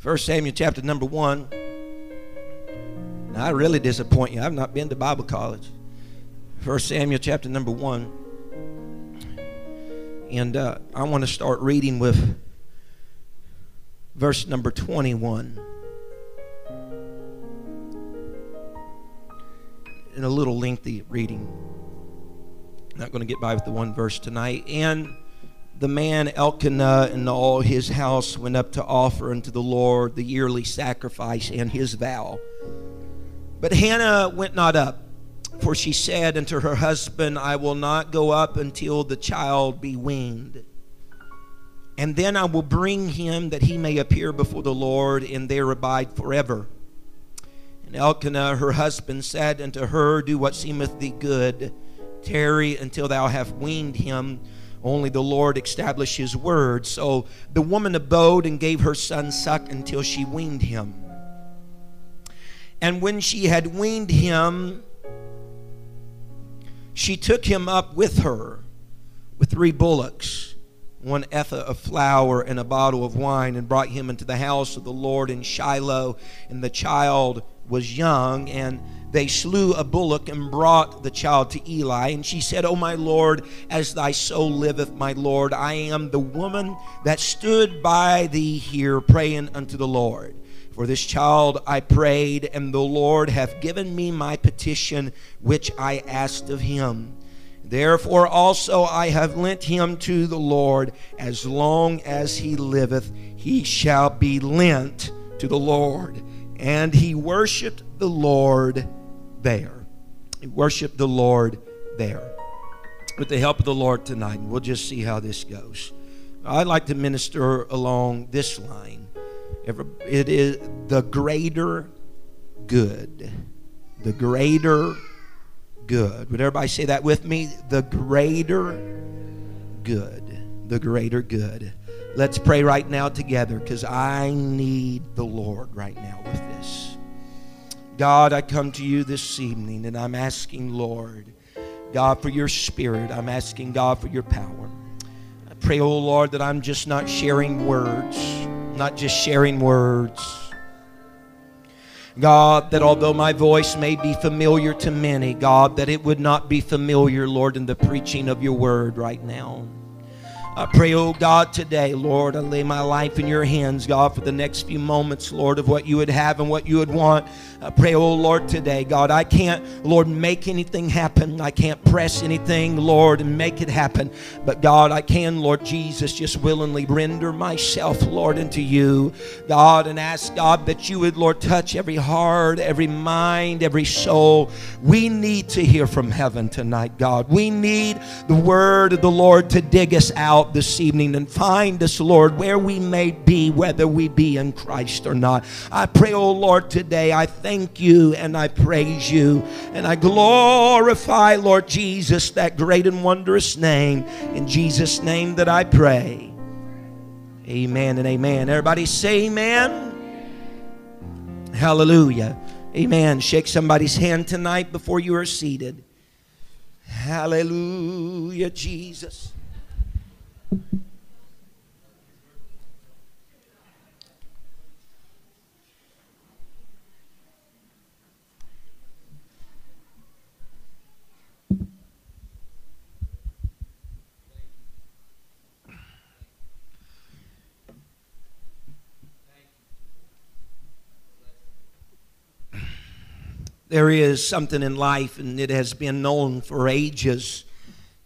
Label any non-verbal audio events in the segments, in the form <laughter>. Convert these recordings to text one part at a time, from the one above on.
First Samuel chapter number one. Now I really disappoint you. I've not been to Bible college. First Samuel chapter number one. And uh, I want to start reading with verse number 21. In a little lengthy reading. I'm Not going to get by with the one verse tonight. And the man Elkanah and all his house went up to offer unto the Lord the yearly sacrifice and his vow. But Hannah went not up, for she said unto her husband, I will not go up until the child be weaned. And then I will bring him that he may appear before the Lord and there abide forever. And Elkanah, her husband, said unto her, Do what seemeth thee good tarry until thou have weaned him. Only the Lord established his word. So the woman abode and gave her son suck until she weaned him. And when she had weaned him, she took him up with her with three bullocks, one ephah of flour, and a bottle of wine, and brought him into the house of the Lord in Shiloh. And the child was young, and they slew a bullock and brought the child to Eli. And she said, O my Lord, as thy soul liveth, my Lord, I am the woman that stood by thee here praying unto the Lord. For this child I prayed, and the Lord hath given me my petition which I asked of him. Therefore also I have lent him to the Lord. As long as he liveth, he shall be lent to the Lord. And he worshiped the Lord there. He worshiped the Lord there. With the help of the Lord tonight, we'll just see how this goes. I'd like to minister along this line. It is the greater good. The greater good. Would everybody say that with me? The greater good. The greater good. Let's pray right now together because I need the Lord right now. God, I come to you this evening and I'm asking, Lord, God, for your spirit. I'm asking, God, for your power. I pray, oh Lord, that I'm just not sharing words, not just sharing words. God, that although my voice may be familiar to many, God, that it would not be familiar, Lord, in the preaching of your word right now. I pray, oh God, today, Lord, I lay my life in your hands, God, for the next few moments, Lord, of what you would have and what you would want. I pray, oh Lord, today, God, I can't, Lord, make anything happen. I can't press anything, Lord, and make it happen. But God, I can, Lord Jesus, just willingly render myself, Lord, into you, God, and ask, God, that you would, Lord, touch every heart, every mind, every soul. We need to hear from heaven tonight, God. We need the word of the Lord to dig us out this evening and find us, Lord, where we may be, whether we be in Christ or not. I pray, oh Lord, today, I thank you and I praise you and I glorify, Lord Jesus, that great and wondrous name. In Jesus' name that I pray. Amen and amen. Everybody say amen. Hallelujah. Amen. Shake somebody's hand tonight before you are seated. Hallelujah, Jesus. There is something in life, and it has been known for ages,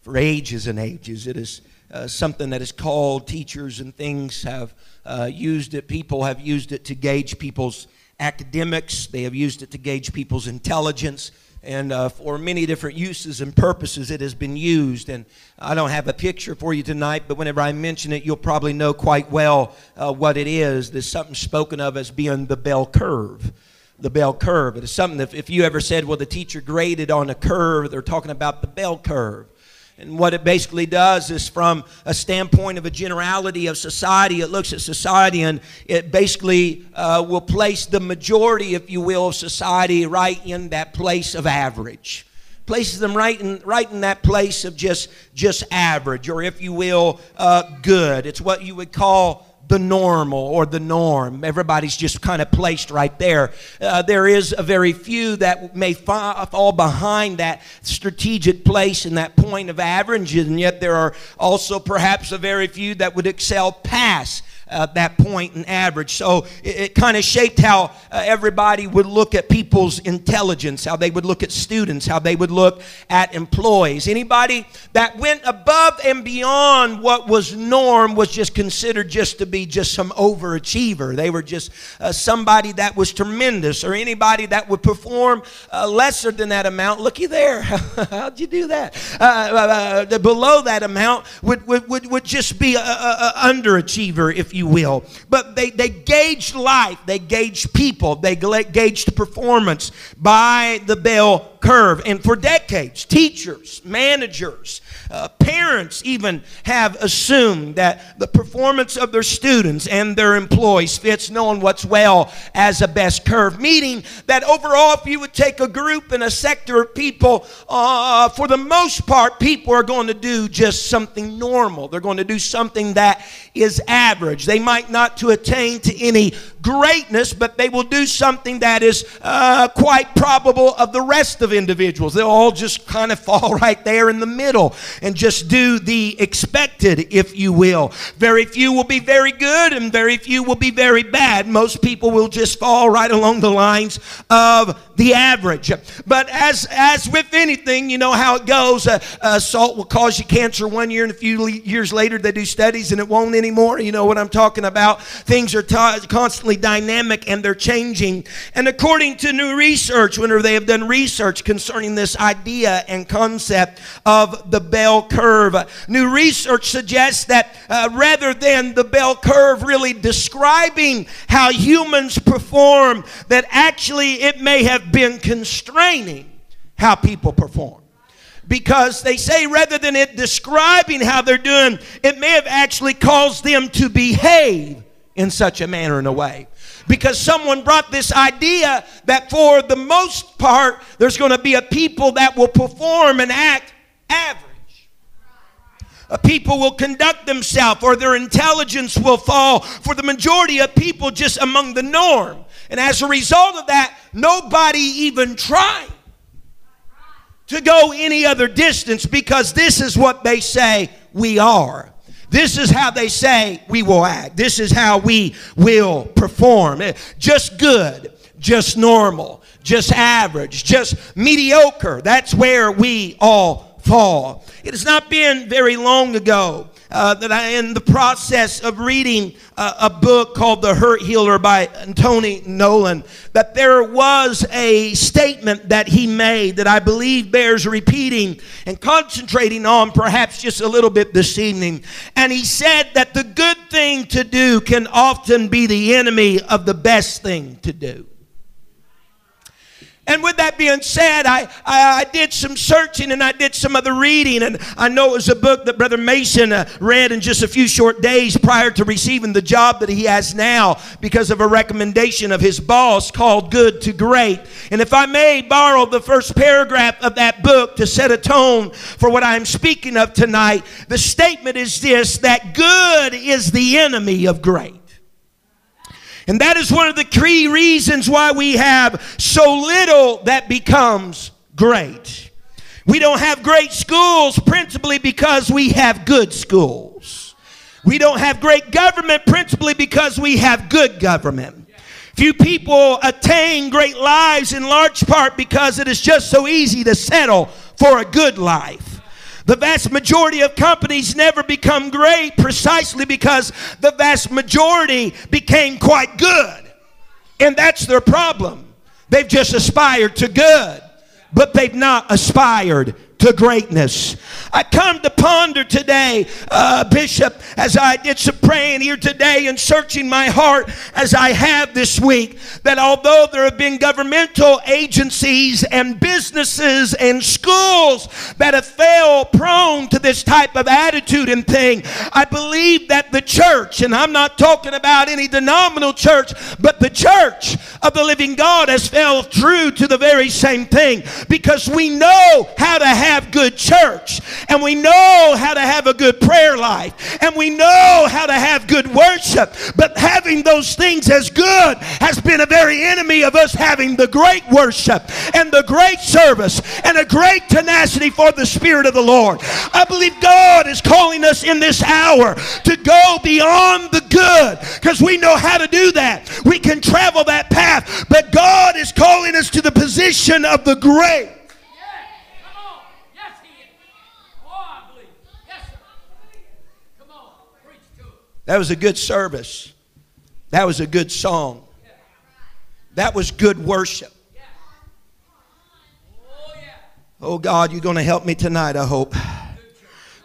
for ages and ages. It is uh, something that is called, teachers and things have uh, used it, people have used it to gauge people's academics, they have used it to gauge people's intelligence, and uh, for many different uses and purposes it has been used. And I don't have a picture for you tonight, but whenever I mention it, you'll probably know quite well uh, what it is. There's something spoken of as being the bell curve. The bell curve. It is something that if you ever said, well, the teacher graded on a curve, they're talking about the bell curve. And what it basically does is, from a standpoint of a generality of society, it looks at society and it basically uh, will place the majority, if you will, of society right in that place of average. Places them right in, right in that place of just, just average, or if you will, uh, good. It's what you would call the normal or the norm. Everybody's just kind of placed right there. Uh, there is a very few that may fa- fall behind that strategic place and that point of average, and yet there are also perhaps a very few that would excel past uh, that point in average. So it, it kind of shaped how uh, everybody would look at people's intelligence, how they would look at students, how they would look at employees. Anybody that went above and beyond what was norm was just considered just to be just some overachiever. They were just uh, somebody that was tremendous, or anybody that would perform uh, lesser than that amount. Looky there, <laughs> how'd you do that? Uh, uh, below that amount would, would, would, would just be an underachiever, if you will. But they, they gauged life, they gauged people, they gauged performance by the bell curve. And for decades, teachers, managers, uh, parents even have assumed that the performance of their students and their employees fits knowing what's well as a bell curve. Meaning that overall, if you would take a group and a sector of people, uh, for the most part, people are going to do just something normal. They're going to do something that is average. They might not to attain to any greatness, but they will do something that is uh, quite probable of the rest of individuals. They'll all just kind of <laughs> fall right there in the middle and just do the expected, if you will. Very few will be very good and very few will be very bad. Most people will just fall right along the lines of the average. But as, as with anything, you know how it goes. Uh, uh, salt will cause you cancer one year, and a few years later they do studies and it won't anymore. You know what I'm talking about. Things are t- constantly dynamic and they're changing. And according to new research, whenever they have done research concerning this idea and concept of the bell curve, new research suggests that uh, rather than the bell curve really describing how humans perform, that actually it may have been constraining how people perform because they say rather than it describing how they're doing, it may have actually caused them to behave in such a manner and a way. Because someone brought this idea that for the most part, there's going to be a people that will perform and act average. A people will conduct themselves or their intelligence will fall for the majority of people just among the norm. And as a result of that, nobody even tried to go any other distance because this is what they say we are. This is how they say we will act. This is how we will perform. Eh, just good, just normal, just average, just mediocre. That's where we all fall. It has not been very long ago uh, that I in the process of reading uh, a book called The Hurt Healer by Tony Nolan, that there was a statement that he made that I believe bears repeating and concentrating on perhaps just a little bit this evening. And he said that the good thing to do can often be the enemy of the best thing to do. And with that being said, I, I, I, did some searching and I did some other reading. And I know it was a book that Brother Mason uh, read in just a few short days prior to receiving the job that he has now because of a recommendation of his boss called Good to Great. And if I may borrow the first paragraph of that book to set a tone for what I'm speaking of tonight, the statement is this that good is the enemy of great. And that is one of the key reasons why we have so little that becomes great. We don't have great schools principally because we have good schools. We don't have great government principally because we have good government. Few people attain great lives in large part because it is just so easy to settle for a good life. The vast majority of companies never become great precisely because the vast majority became quite good. And that's their problem. They've just aspired to good but they've not aspired to greatness. I come to ponder today, uh, Bishop, as I did some praying here today and searching my heart as I have this week, that although there have been governmental agencies and businesses and schools that have fell prone to this type of attitude and thing, I believe that the church, and I'm not talking about any denominational church, but the church of the living God has fell true to the very same thing because we know how to have good church and we know how to have a good prayer life and we know how to have good worship. But having those things as good has been a very enemy of us having the great worship and the great service and a great tenacity for the Spirit of the Lord. I believe God is calling us in this hour to go beyond the good because we know how to do that. We can travel that path, but God is calling us to the position of the great. That was a good service. That was a good song. That was good worship. Oh God, you're going to help me tonight, I hope.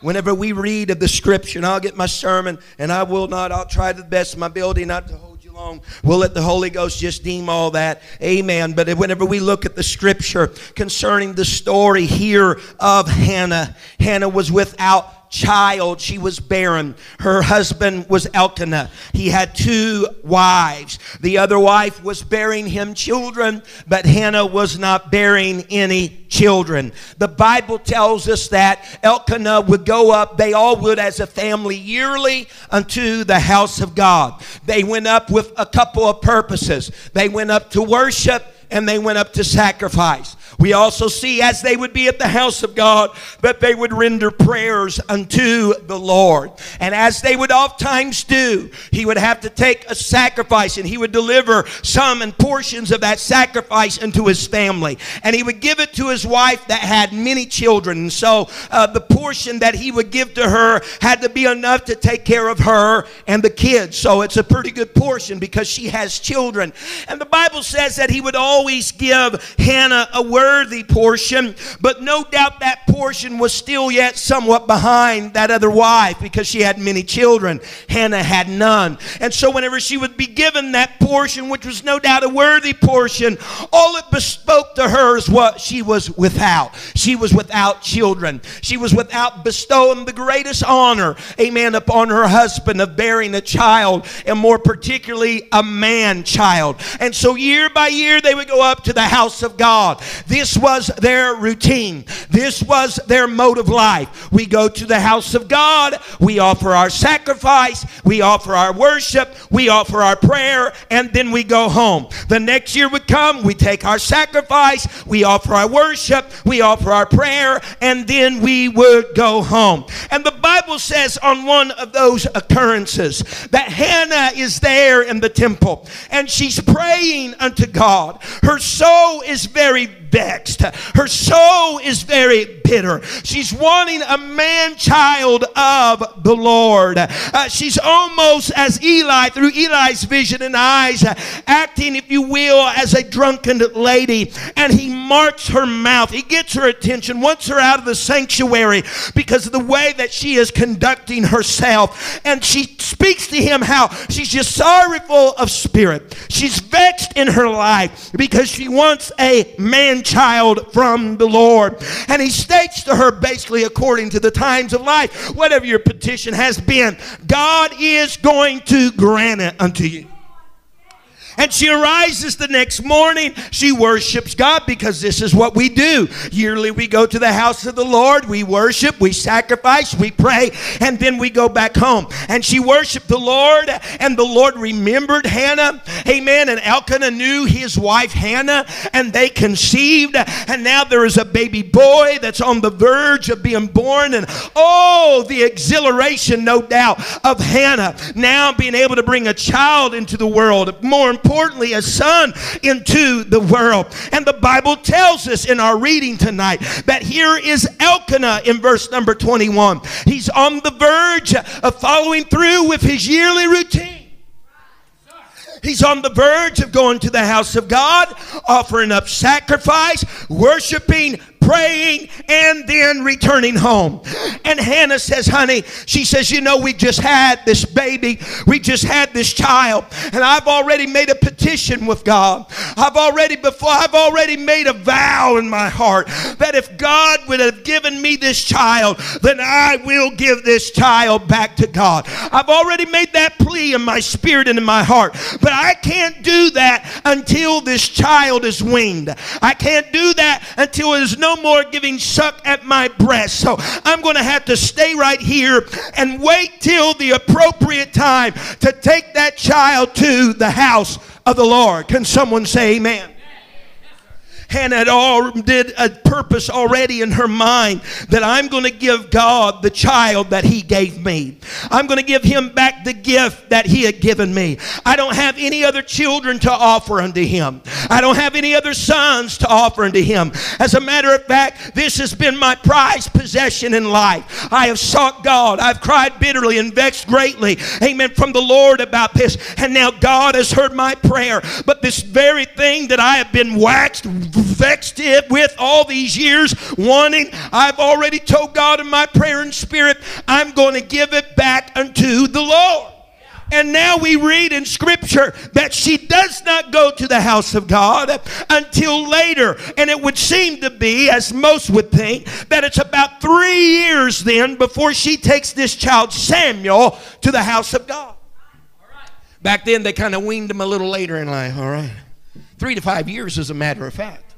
Whenever we read of the scripture, and I'll get my sermon, and I will not, I'll try the best of my ability not to hold you long. We'll let the Holy Ghost just deem all that. Amen. But whenever we look at the scripture concerning the story here of Hannah, Hannah was without child. She was barren. Her husband was Elkanah. He had two wives. The other wife was bearing him children, but Hannah was not bearing any children. The Bible tells us that Elkanah would go up, they all would as a family yearly unto the house of God. They went up with a couple of purposes. They went up to worship and they went up to sacrifice. We also see as they would be at the house of God that they would render prayers unto the Lord. And as they would oftentimes do, he would have to take a sacrifice and he would deliver some and portions of that sacrifice unto his family. And he would give it to his wife that had many children. And so uh, the portion that he would give to her had to be enough to take care of her and the kids. So it's a pretty good portion because she has children. And the Bible says that he would always give Hannah a word worthy portion, but no doubt that portion was still yet somewhat behind that other wife because she had many children. Hannah had none. And so, whenever she would be given that portion, which was no doubt a worthy portion, all it bespoke to her is what she was without. She was without children. She was without bestowing the greatest honor, amen, upon her husband of bearing a child, and more particularly a man child. And so, year by year, they would go up to the house of God. Was their routine. This was their mode of life. We go to the house of God. We offer our sacrifice. We offer our worship. We offer our prayer. And then we go home. The next year would come. We take our sacrifice. We offer our worship. We offer our prayer. And then we would go home. And the Bible says on one of those occurrences that Hannah is there in the temple and she's praying unto God. Her soul is very vexed. Her soul is very bitter. She's wanting a man child of the Lord. Uh, she's almost as Eli, through Eli's vision and eyes, uh, acting, if you will, as a drunken lady. And he marks her mouth. He gets her attention, wants her out of the sanctuary because of the way that she is conducting herself. And she speaks to him how she's just sorrowful of spirit. She's vexed in her life because she wants a man child from the Lord. And he states to her basically according to the times of life, whatever your petition has been, God is going to grant it unto you. And she arises the next morning. She worships God because this is what we do. Yearly, we go to the house of the Lord. We worship, we sacrifice, we pray, and then we go back home. And she worshiped the Lord, and the Lord remembered Hannah. Amen. And Elkanah knew his wife Hannah, and they conceived. And now there is a baby boy that's on the verge of being born. And oh, the exhilaration, no doubt, of Hannah now being able to bring a child into the world. More importantly, a son into the world. And the Bible tells us in our reading tonight that here is Elkanah in verse number 21. He's on the verge of following through with his yearly routine. He's on the verge of going to the house of God, offering up sacrifice, worshiping, praying, and then returning home. And Hannah says, honey, she says, you know, we just had this baby. We just had this child. And I've already made a petition with God. I've already before, I've already made a vow in my heart that if God would have given me this child, then I will give this child back to God. I've already made that plea in my spirit and in my heart. But I can't do that until this child is weaned. I can't do that until there's no more giving suck at my breast. So I'm going to have to stay right here and wait till the appropriate time to take that child to the house of the Lord. Can someone say amen? Hannah had all did a purpose already in her mind that I'm going to give God the child that He gave me. I'm going to give Him back the gift that He had given me. I don't have any other children to offer unto Him. I don't have any other sons to offer unto Him. As a matter of fact, this has been my prized possession in life. I have sought God. I've cried bitterly and vexed greatly. Amen. From the Lord about this. And now God has heard my prayer. But this very thing that I have been waxed vexed it with all these years, wanting. I've already told God in my prayer and spirit, I'm going to give it back unto the Lord. And now we read in Scripture that she does not go to the house of God until later. And it would seem to be, as most would think, that it's about three years then before she takes this child Samuel to the house of God. Back then, they kind of weaned him a little later in life, all right? Three to five years, as a matter of fact.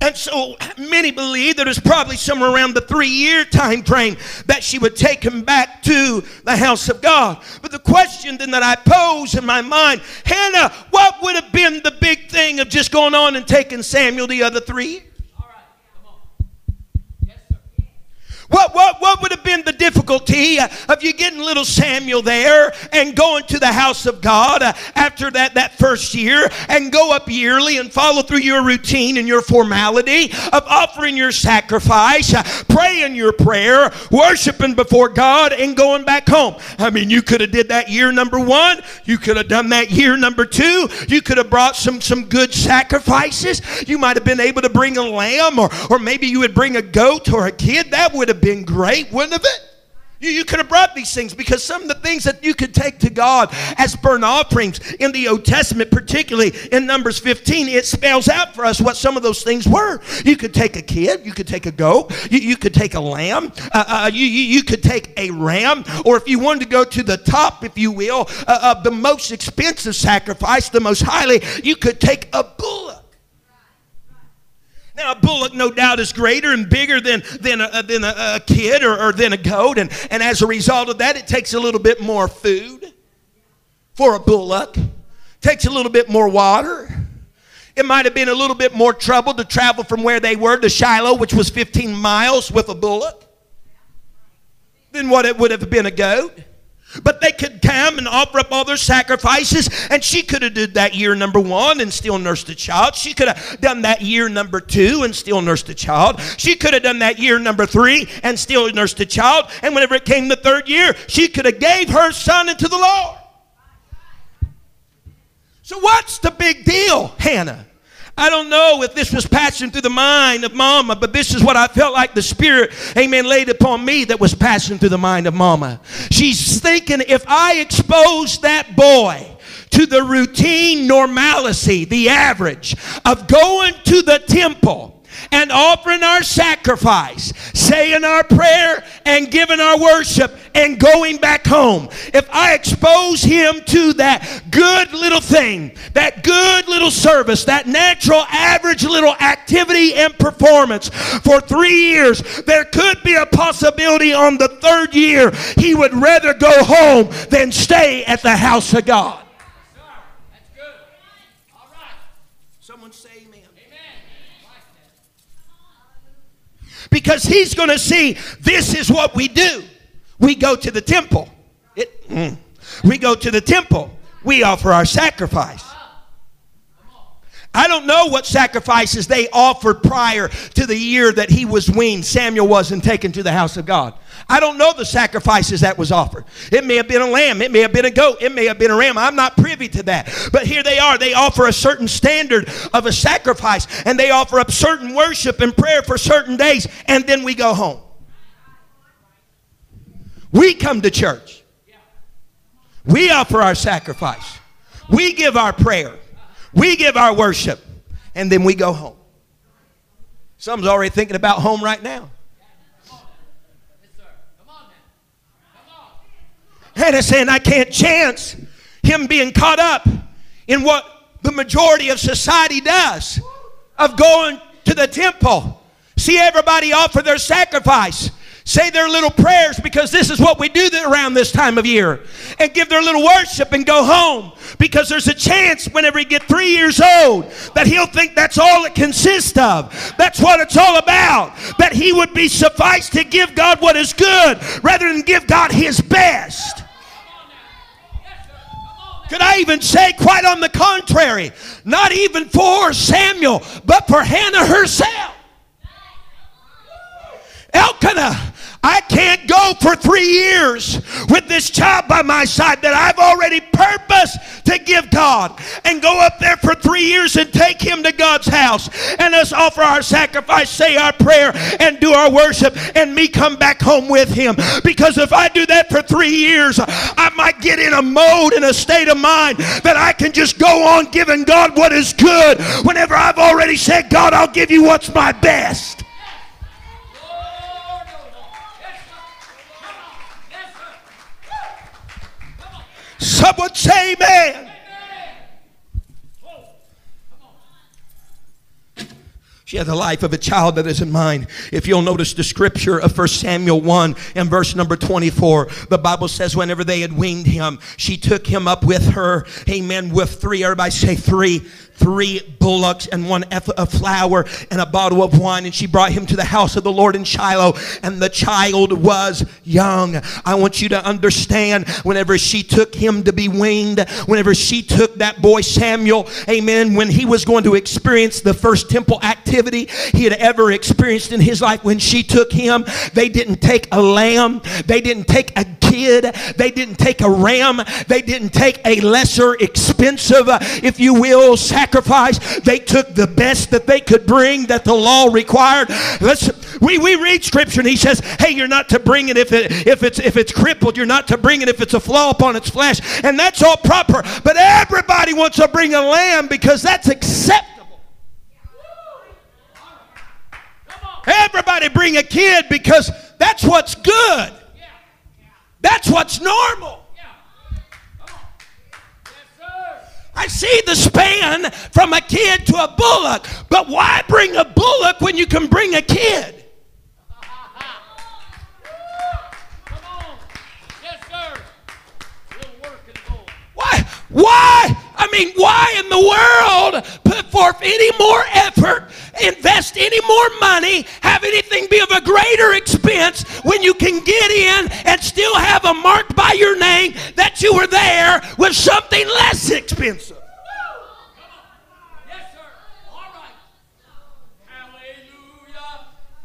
And so many believe that it's probably somewhere around the three year time frame that she would take him back to the house of God. But the question then that I pose in my mind, Hannah, what would have been the big thing of just going on and taking Samuel the other three years? What, what, what would have been the difficulty of you getting little Samuel there and going to the house of God after that, that first year and go up yearly and follow through your routine and your formality of offering your sacrifice, praying your prayer, worshiping before God, and going back home? I mean, you could have did that year number one. You could have done that year number two. You could have brought some, some good sacrifices. You might have been able to bring a lamb or, or maybe you would bring a goat or a kid. That would have been great, wouldn't have it? You, you could have brought these things because some of the things that you could take to God as burnt offerings in the Old Testament, particularly in Numbers 15, it spells out for us what some of those things were. You could take a kid, you could take a goat, you, you could take a lamb, uh, uh, you, you, you, could take a ram, or if you wanted to go to the top, if you will, uh, of the most expensive sacrifice, the most highly, you could take a bullock. Now, a bullock, no doubt, is greater and bigger than, than, a, than a, a kid or, or than a goat. And, and as a result of that, it takes a little bit more food for a bullock, takes a little bit more water. It might have been a little bit more trouble to travel from where they were to Shiloh, which was 15 miles with a bullock, than what it would have been a goat. But they could come and offer up all their sacrifices, and she could have did that year number one and still nursed a child. She could have done that year number two and still nursed a child. She could have done that year number three and still nursed a child. And whenever it came the third year, she could have gave her son into the Lord. So what's the big deal, Hannah? I don't know if this was passing through the mind of mama, but this is what I felt like the Spirit, amen, laid upon me that was passing through the mind of mama. She's thinking if I expose that boy, to the routine normalcy, the average of going to the temple and offering our sacrifice, saying our prayer and giving our worship and going back home. If I expose him to that good little thing, that good little service, that natural average little activity and performance for three years, there could be a possibility on the third year he would rather go home than stay at the house of God. Because he's going to see this is what we do. We go to the temple. It, mm, we go to the temple. We offer our sacrifice. I don't know what sacrifices they offered prior to the year that he was weaned, Samuel wasn't taken to the house of God. I don't know the sacrifices that was offered. It may have been a lamb, it may have been a goat, it may have been a ram. I'm not privy to that. But here they are. They offer a certain standard of a sacrifice and they offer up certain worship and prayer for certain days and then we go home. We come to church. We offer our sacrifice. We give our prayer. We give our worship, and then we go home. Some's already thinking about home right now. Hannah saying, I can't chance him being caught up in what the majority of society does of going to the temple. See everybody offer their sacrifice say their little prayers because this is what we do around this time of year and give their little worship and go home because there's a chance whenever he get three years old that he'll think that's all it consists of that's what it's all about that he would be sufficed to give god what is good rather than give god his best could I even say, quite on the contrary, not even for Samuel, but for Hannah herself? Elkanah I can't go for three years with this child by my side that I've already purposed to give God and go up there for three years and take him to God's house and us offer our sacrifice, say our prayer, and do our worship, and me come back home with him. Because if I do that for three years, I might get in a mode, in a state of mind that I can just go on giving God what is good whenever I've already said, God, I'll give you what's my best. Someone say amen. She had the life of a child that is in mind. If you'll notice the scripture of 1 Samuel 1 and verse number 24, the Bible says, whenever they had weaned him, she took him up with her, amen, with three, everybody say three, three bullocks and one ephah of flour and a bottle of wine. And she brought him to the house of the Lord in Shiloh. And the child was young. I want you to understand whenever she took him to be weaned, whenever she took that boy Samuel, amen, when he was going to experience the first temple activity he had ever experienced in his life, when she took him, they didn't take a lamb, they didn't take a kid, they didn't take a ram, they didn't take a lesser expensive, if you will, sacrifice sacrifice. They took the best that they could bring that the law required. Let's we, we read scripture and he says, hey, you're not to bring it if it if it's if it's crippled, you're not to bring it if it's a flaw upon its flesh. And that's all proper. But everybody wants to bring a lamb because that's acceptable. Everybody bring a kid because that's what's good. That's what's normal. I see the span from a kid to a bullock, but why bring a bullock when you can bring a kid? Why? Why? I mean, why in the world put forth any more effort, invest any more money, have anything be of a greater expense when you can get in and still have a mark by your name that you were there with something less expensive?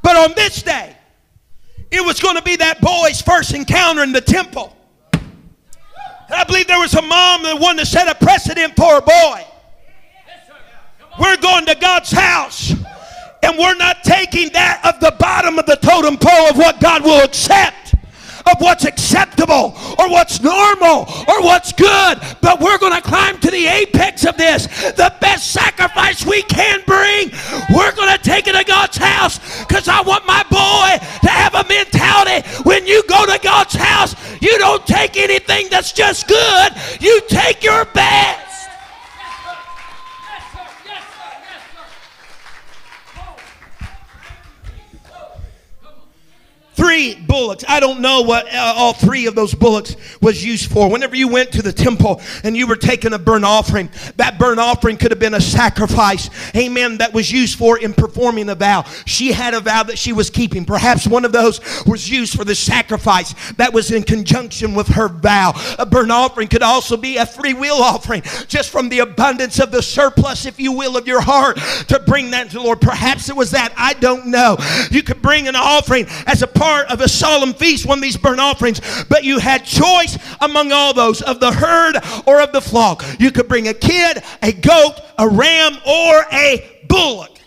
But on this day, it was going to be that boy's first encounter in the temple. I believe there was a mom that wanted to set a precedent for a boy. We're going to God's house and we're not taking that of the bottom of the totem pole of what God will accept of what's acceptable or what's normal or what's good, but we're going to climb to the apex of this. The best sacrifice we can bring, we're going to take it to God's house because I want my boy to have a mentality when you go to God's house, you don't take anything that's just good, you take your best. Three bullocks. I don't know what uh, all three of those bullocks was used for. Whenever you went to the temple and you were taking a burnt offering, that burnt offering could have been a sacrifice, amen, that was used for in performing a vow. She had a vow that she was keeping. Perhaps one of those was used for the sacrifice that was in conjunction with her vow. A burnt offering could also be a free will offering, just from the abundance of the surplus, if you will, of your heart to bring that to the Lord. Perhaps it was that. I don't know. You could bring an offering as a part of a solemn feast, one of these burnt offerings, but you had choice among all those of the herd or of the flock. You could bring a kid, a goat, a ram, or a bullock.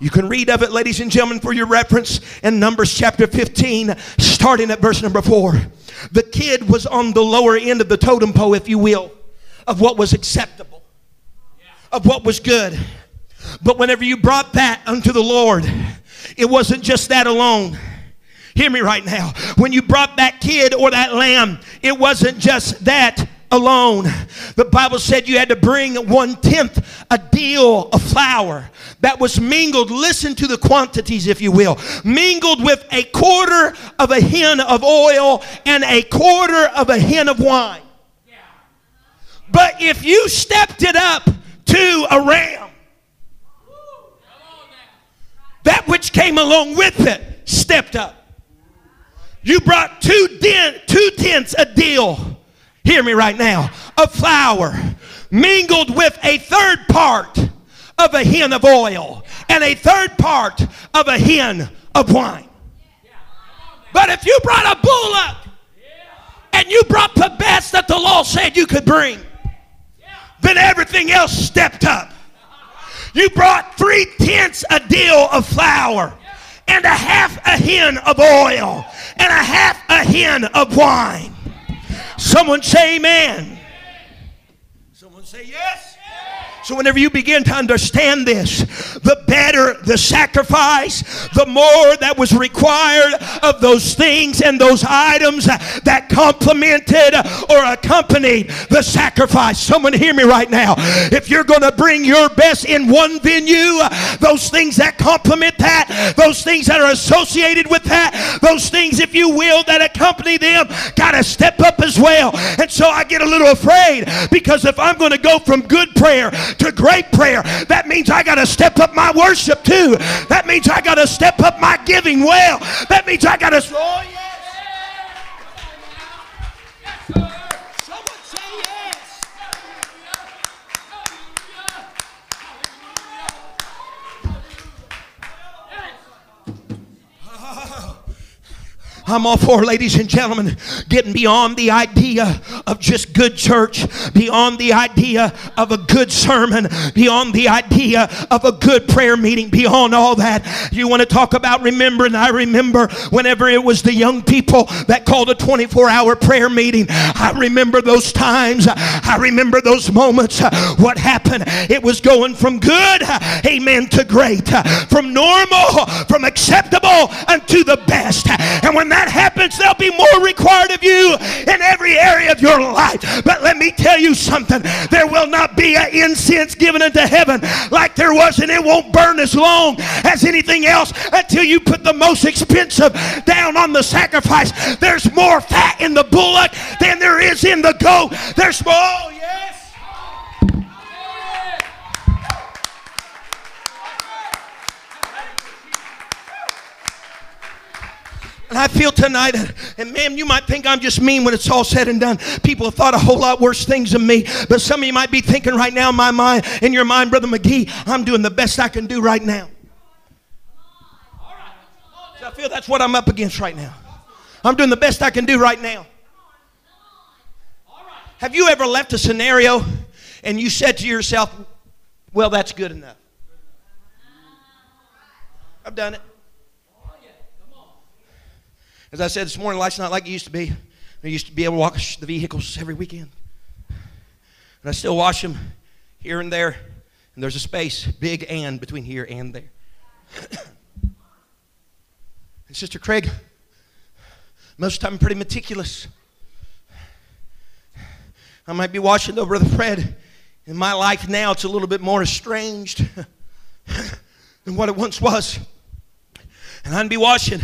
You can read of it, ladies and gentlemen, for your reference in Numbers chapter 15, starting at verse number 4. The kid was on the lower end of the totem pole, if you will, of what was acceptable, of what was good. But whenever you brought that unto the Lord, it wasn't just that alone. Hear me right now. When you brought that kid or that lamb, it wasn't just that alone. The Bible said you had to bring one tenth a deal of flour that was mingled, listen to the quantities, if you will, mingled with a quarter of a hin of oil and a quarter of a hin of wine. But if you stepped it up to a ram, that which came along with it stepped up. You brought two, den- two tenths a deal, hear me right now, of flour mingled with a third part of a hin of oil and a third part of a hin of wine. But if you brought a bullock and you brought the best that the law said you could bring, then everything else stepped up. You brought three tenths a deal of flour and a half a hin of oil and a half a hin of wine. Someone say amen. Someone say yes. So, whenever you begin to understand this, the better the sacrifice, the more that was required of those things and those items that complemented or accompanied the sacrifice. Someone hear me right now. If you're going to bring your best in one venue, those things that complement that, those things that are associated with that, those things, if you will, that accompany them, got to step up as well. And so I get a little afraid because if I'm going to go from good prayer to great prayer, that means I got to step up my worship too. That means I got to step up my giving well. That means I got to. Oh, yes. Someone say yes. I'm all for, ladies and gentlemen, getting beyond the idea of just good church, beyond the idea of a good sermon, beyond the idea of a good prayer meeting, beyond all that. You want to talk about remembering? I remember whenever it was the young people that called a 24 hour prayer meeting. I remember those times. I remember those moments. What happened? It was going from good, amen, to great, from normal, from acceptable unto the best. And when that happens, there'll be more required of you in every area of your life. But let me tell you something there will not be an incense given unto heaven like there was, and it won't burn as long as anything else until you put the most expensive down on the sacrifice. There's more fat in the bullock than there is in the goat. There's more, oh, yes. And I feel tonight, and ma'am, you might think I'm just mean when it's all said and done. People have thought a whole lot worse things of me. But some of you might be thinking right now in my mind, in your mind, Brother McGee, I'm doing the best I can do right now. So I feel that's what I'm up against right now. I'm doing the best I can do right now. Have you ever left a scenario and you said to yourself, well, that's good enough? I've done it. As I said this morning, life's not like it used to be. I used to be able to wash the vehicles every weekend. And I still wash them here and there. And there's a space, big and, between here and there. <coughs> and Sister Craig, most of the time I'm pretty meticulous. I might be washing over the Fred. In my life now, it's a little bit more estranged <laughs> than what it once was. And I'd be washing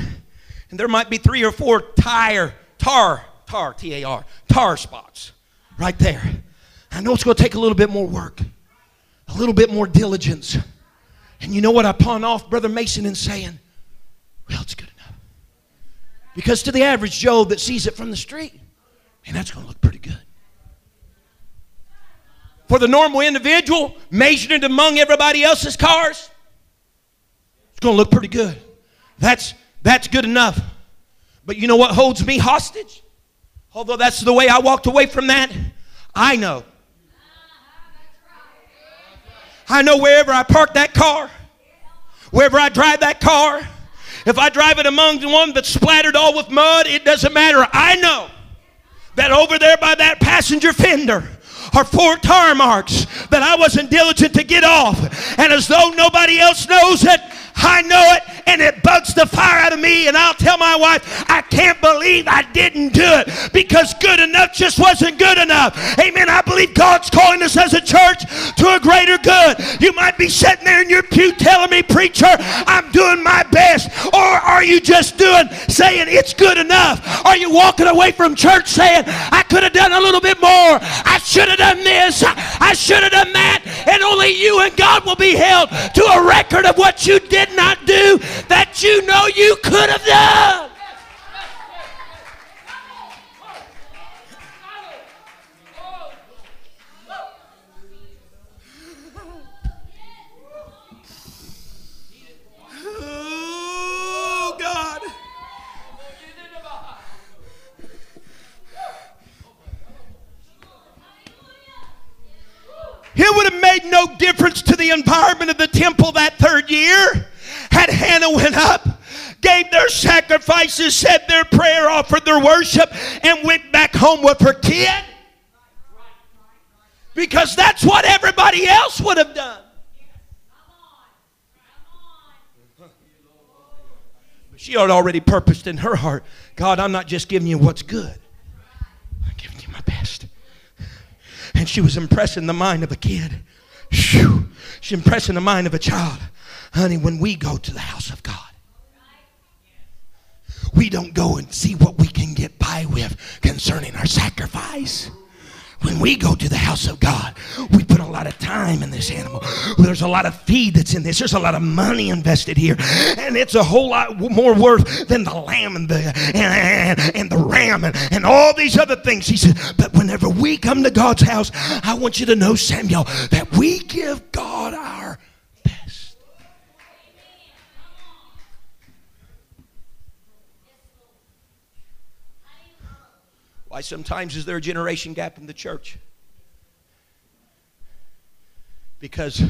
And there might be three or four tire, tar, tar, T A R, tar spots right there. I know it's going to take a little bit more work, a little bit more diligence. And you know what I pawn off Brother Mason in saying? Well, it's good enough. Because to the average Joe that sees it from the street, man, that's going to look pretty good. For the normal individual, measured among everybody else's cars, it's going to look pretty good. That's, that's good enough. But you know what holds me hostage? Although that's the way I walked away from that, I know. I know wherever I park that car, wherever I drive that car, if I drive it among the one that's splattered all with mud, it doesn't matter. I know that over there by that passenger fender are four tar marks that I wasn't diligent to get off. And as though nobody else knows it, I know it and it bugs the fire out of me. And I'll tell my wife, I can't believe I didn't do it because good enough just wasn't good enough. Amen. I believe God's calling us as a church to a greater good. You might be sitting there in your pew telling me, Preacher, I'm doing my best. Or are you just doing, saying it's good enough? Are you walking away from church saying, I could have done a little bit more? I should have done this. I should have done that. And only you and God will be held to a record of what you did not do that you know you could have done. Oh. It would have made no difference to the environment of the temple that third year had Hannah went up, gave their sacrifices, said their prayer, offered their worship, and went back home with her kid. Because that's what everybody else would have done. But She had already purposed in her heart God, I'm not just giving you what's good, I'm giving you my best. And she was impressing the mind of a kid. She's impressing the mind of a child. Honey, when we go to the house of God, we don't go and see what we can get by with concerning our sacrifice. When we go to the house of God, we put a lot of time in this animal. There's a lot of feed that's in this. There's a lot of money invested here, and it's a whole lot more worth than the lamb and the and, and the ram and, and all these other things. He said, but whenever we come to God's house, I want you to know, Samuel, that we give God our Why sometimes is there a generation gap in the church? Because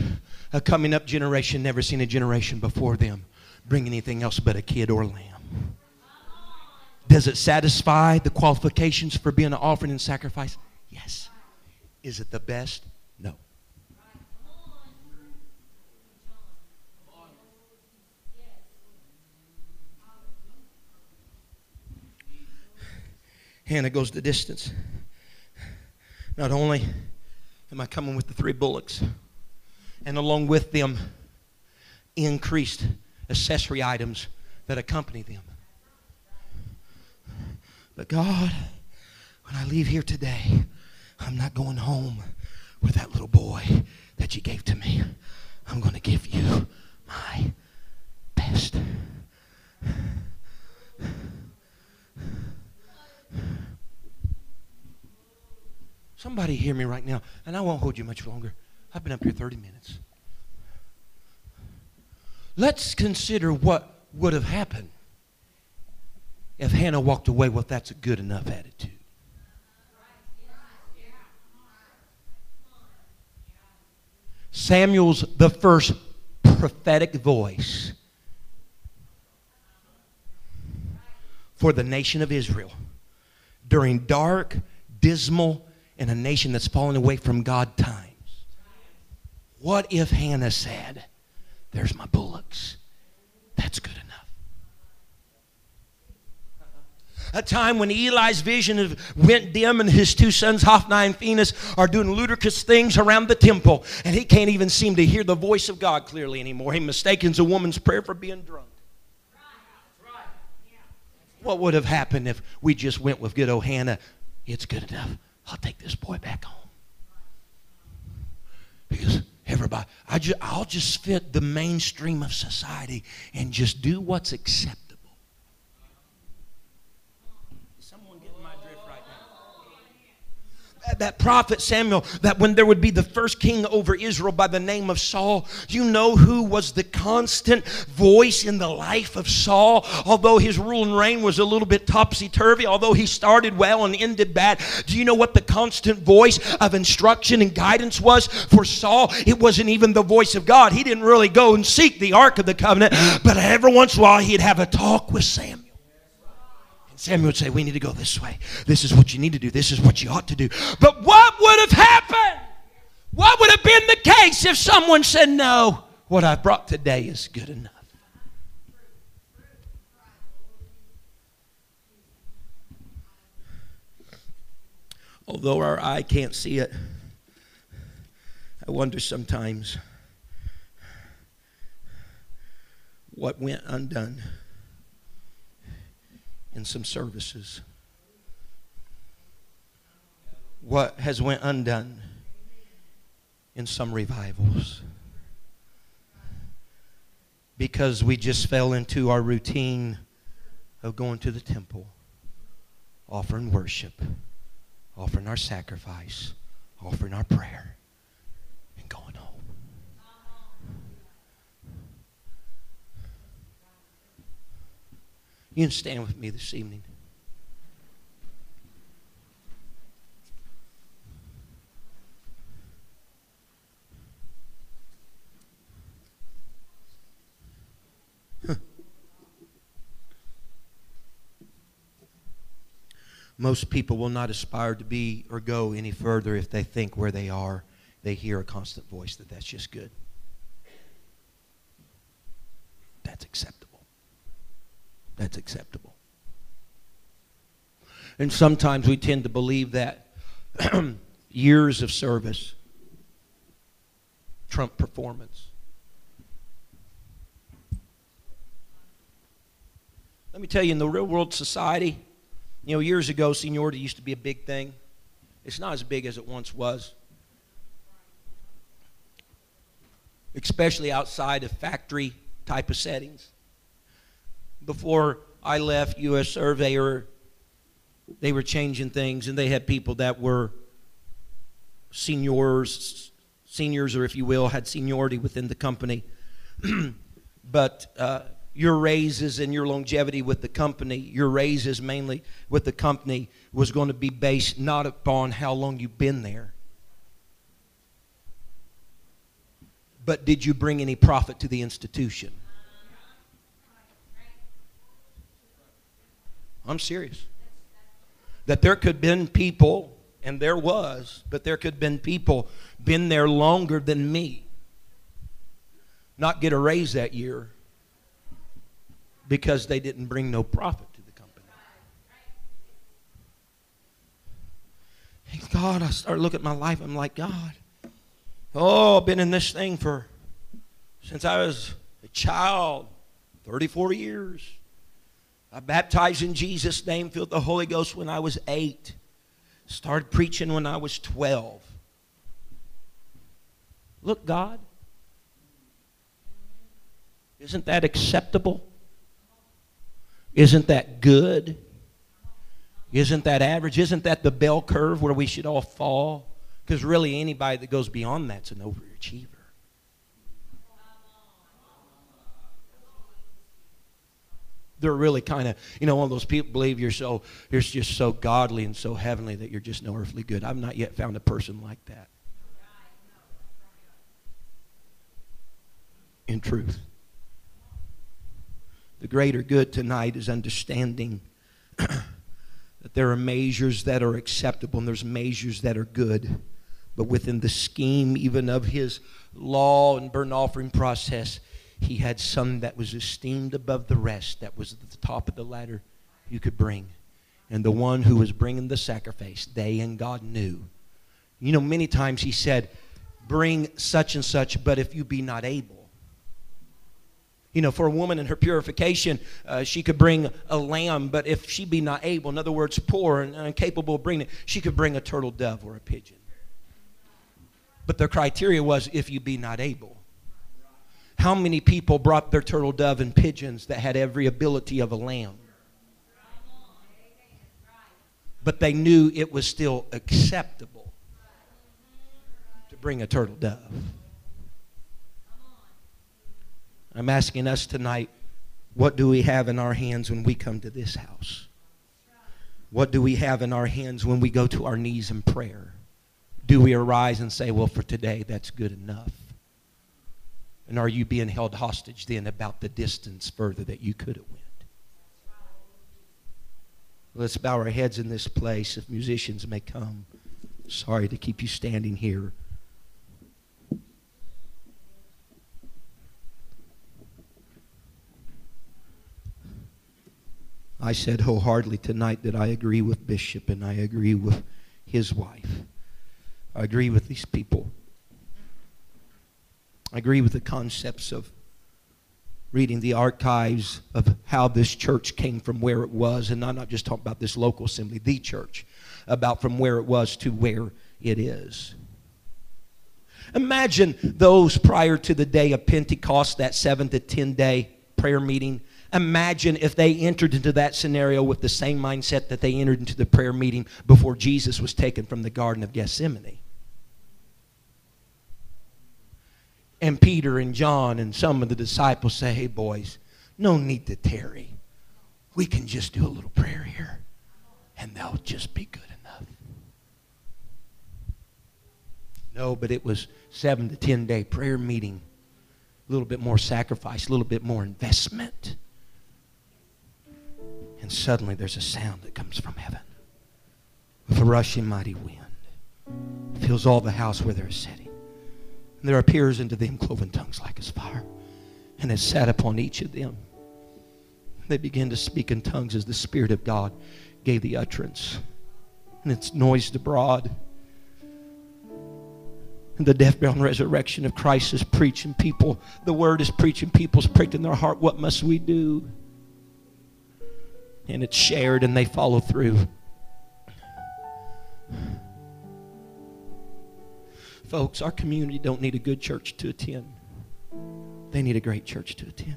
a coming up generation never seen a generation before them bring anything else but a kid or lamb. Does it satisfy the qualifications for being an offering and sacrifice? Yes. Is it the best? No. Hannah goes the distance. Not only am I coming with the three bullocks, and along with them, increased accessory items that accompany them. But God, when I leave here today, I'm not going home with that little boy that you gave to me. I'm going to give you my best. Somebody hear me right now, and I won't hold you much longer. I've been up here 30 minutes. Let's consider what would have happened if Hannah walked away with that's a good enough attitude. Samuel's the first prophetic voice for the nation of Israel during dark, dismal, and a nation that's fallen away from God times. What if Hannah said, There's my bullocks? That's good enough. A time when Eli's vision went dim and his two sons, Hophni and Phinehas, are doing ludicrous things around the temple, and he can't even seem to hear the voice of God clearly anymore. He mistakes a woman's prayer for being drunk. What would have happened if we just went with good old Hannah? It's good enough. I'll take this boy back home. Because everybody, I just, I'll just fit the mainstream of society and just do what's acceptable. That prophet Samuel, that when there would be the first king over Israel by the name of Saul, you know who was the constant voice in the life of Saul? Although his rule and reign was a little bit topsy turvy, although he started well and ended bad, do you know what the constant voice of instruction and guidance was for Saul? It wasn't even the voice of God. He didn't really go and seek the Ark of the Covenant, but every once in a while he'd have a talk with Samuel. Samuel would say, We need to go this way. This is what you need to do. This is what you ought to do. But what would have happened? What would have been the case if someone said, No, what I brought today is good enough? Although our eye can't see it, I wonder sometimes what went undone in some services. What has went undone in some revivals. Because we just fell into our routine of going to the temple, offering worship, offering our sacrifice, offering our prayer. You can stand with me this evening. Most people will not aspire to be or go any further if they think where they are, they hear a constant voice that that's just good. That's acceptable that's acceptable. And sometimes we tend to believe that <clears throat> years of service trump performance. Let me tell you, in the real world society, you know, years ago, seniority used to be a big thing. It's not as big as it once was. Especially outside of factory type of settings before I left U.S. Surveyor, they were changing things, and they had people that were seniors, seniors, or if you will, had seniority within the company. <clears throat> but uh, your raises and your longevity with the company, your raises mainly with the company, was going to be based not upon how long you've been there, but did you bring any profit to the institution? I'm serious. That there could have been people, and there was, but there could have been people been there longer than me, not get a raise that year because they didn't bring no profit to the company. Thank God, I start looking at my life. I'm like, God, oh, I've been in this thing for since I was a child, 34 years. I baptized in Jesus' name, filled the Holy Ghost when I was eight. Started preaching when I was 12. Look, God, isn't that acceptable? Isn't that good? Isn't that average? Isn't that the bell curve where we should all fall? Because really, anybody that goes beyond that's an overachiever. They're really kind of, you know, one of those people believe you're so, you're just so godly and so heavenly that you're just no earthly good. I've not yet found a person like that. In truth. The greater good tonight is understanding <clears throat> that there are measures that are acceptable and there's measures that are good. But within the scheme even of his law and burnt offering process, he had some that was esteemed above the rest, that was at the top of the ladder you could bring. And the one who was bringing the sacrifice, they and God knew. You know, many times he said, Bring such and such, but if you be not able. You know, for a woman in her purification, uh, she could bring a lamb, but if she be not able, in other words, poor and incapable of bringing it, she could bring a turtle dove or a pigeon. But the criteria was if you be not able. How many people brought their turtle dove and pigeons that had every ability of a lamb? But they knew it was still acceptable to bring a turtle dove. I'm asking us tonight what do we have in our hands when we come to this house? What do we have in our hands when we go to our knees in prayer? Do we arise and say, well, for today, that's good enough? And are you being held hostage then about the distance further that you could have went? Let's bow our heads in this place if musicians may come. Sorry to keep you standing here. I said wholeheartedly tonight that I agree with Bishop and I agree with his wife. I agree with these people. I agree with the concepts of reading the archives of how this church came from where it was, and I'm not just talking about this local assembly, the church, about from where it was to where it is. Imagine those prior to the day of Pentecost, that seven to ten day prayer meeting. Imagine if they entered into that scenario with the same mindset that they entered into the prayer meeting before Jesus was taken from the Garden of Gethsemane. And Peter and John and some of the disciples say, hey, boys, no need to tarry. We can just do a little prayer here, and that'll just be good enough. No, but it was seven to ten day prayer meeting. A little bit more sacrifice, a little bit more investment. And suddenly there's a sound that comes from heaven with a rushing mighty wind. Fills all the house where they're sitting. And there appears unto them cloven tongues like as fire, and it sat upon each of them. They began to speak in tongues as the Spirit of God gave the utterance. And it's noised abroad. And the death, burial, and resurrection of Christ is preaching people. The word is preaching people's pricked in their heart. What must we do? And it's shared and they follow through. Folks, our community don't need a good church to attend. They need a great church to attend.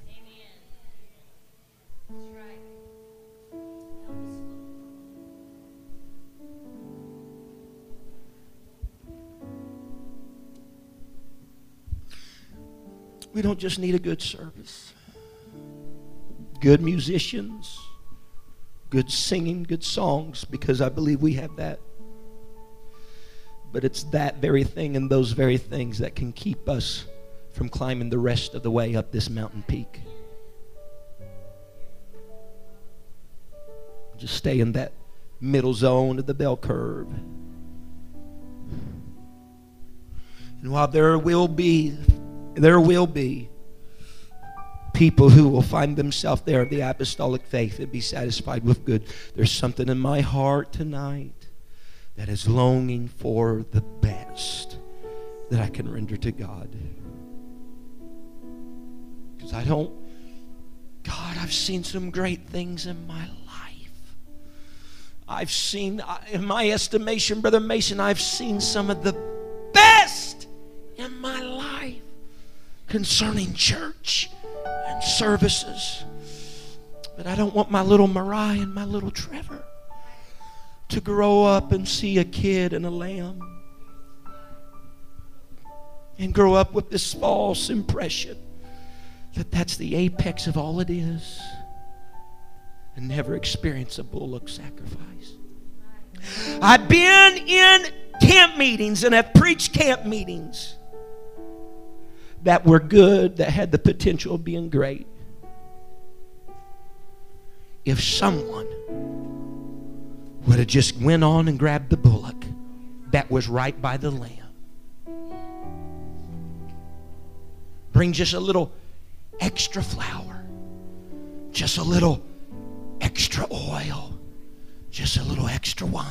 We don't just need a good service. Good musicians, good singing, good songs, because I believe we have that. But it's that very thing and those very things that can keep us from climbing the rest of the way up this mountain peak. Just stay in that middle zone of the bell curve. And while there will be, there will be people who will find themselves there of the apostolic faith and be satisfied with good. There's something in my heart tonight that is longing for the best that I can render to God. Because I don't, God, I've seen some great things in my life. I've seen, in my estimation, Brother Mason, I've seen some of the best in my life concerning church and services. But I don't want my little Mariah and my little Trevor to grow up and see a kid and a lamb and grow up with this false impression that that's the apex of all it is and never experience a bullock sacrifice. I've been in camp meetings and have preached camp meetings that were good, that had the potential of being great. If someone would have just went on and grabbed the bullock that was right by the lamb. Bring just a little extra flour, just a little extra oil, just a little extra wine.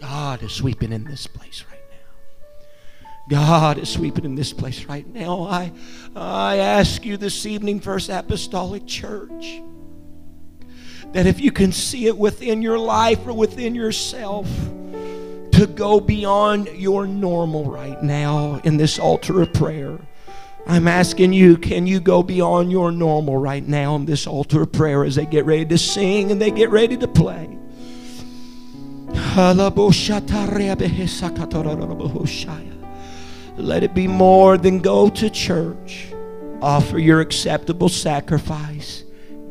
God is sweeping in this place right now. God is sweeping in this place right now. I, I ask you this evening, First Apostolic Church, that if you can see it within your life or within yourself, to go beyond your normal right now in this altar of prayer. I'm asking you, can you go beyond your normal right now in this altar of prayer as they get ready to sing and they get ready to play? <laughs> Let it be more than go to church. Offer your acceptable sacrifice.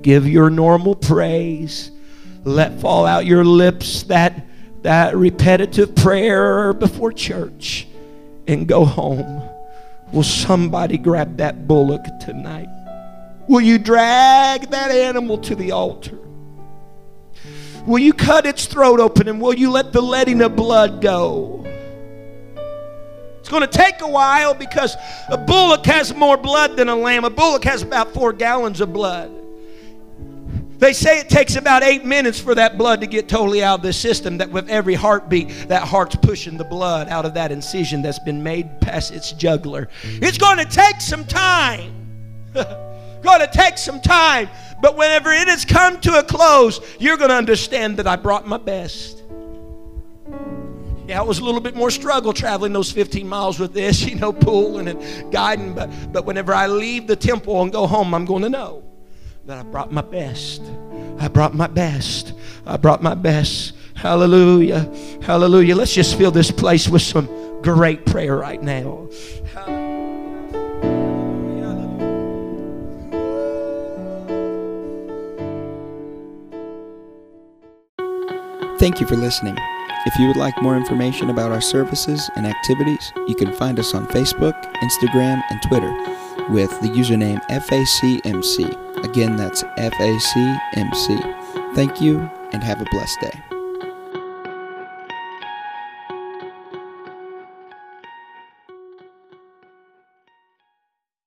Give your normal praise. Let fall out your lips that, that repetitive prayer before church and go home. Will somebody grab that bullock tonight? Will you drag that animal to the altar? Will you cut its throat open and will you let the letting of blood go? It's going to take a while because a bullock has more blood than a lamb. A bullock has about four gallons of blood. They say it takes about eight minutes for that blood to get totally out of the system. That with every heartbeat, that heart's pushing the blood out of that incision that's been made past its jugular. It's going to take some time. <laughs> going to take some time. But whenever it has come to a close, you're going to understand that I brought my best. Yeah, it was a little bit more struggle traveling those 15 miles with this, <laughs> you know, pulling and guiding. But, but whenever I leave the temple and go home, I'm going to know that I brought my best. I brought my best. I brought my best. Hallelujah. Hallelujah. Let's just fill this place with some great prayer right now. Thank you for listening. If you would like more information about our services and activities, you can find us on Facebook, Instagram, and Twitter with the username FACMC. Again, that's FACMC. Thank you and have a blessed day.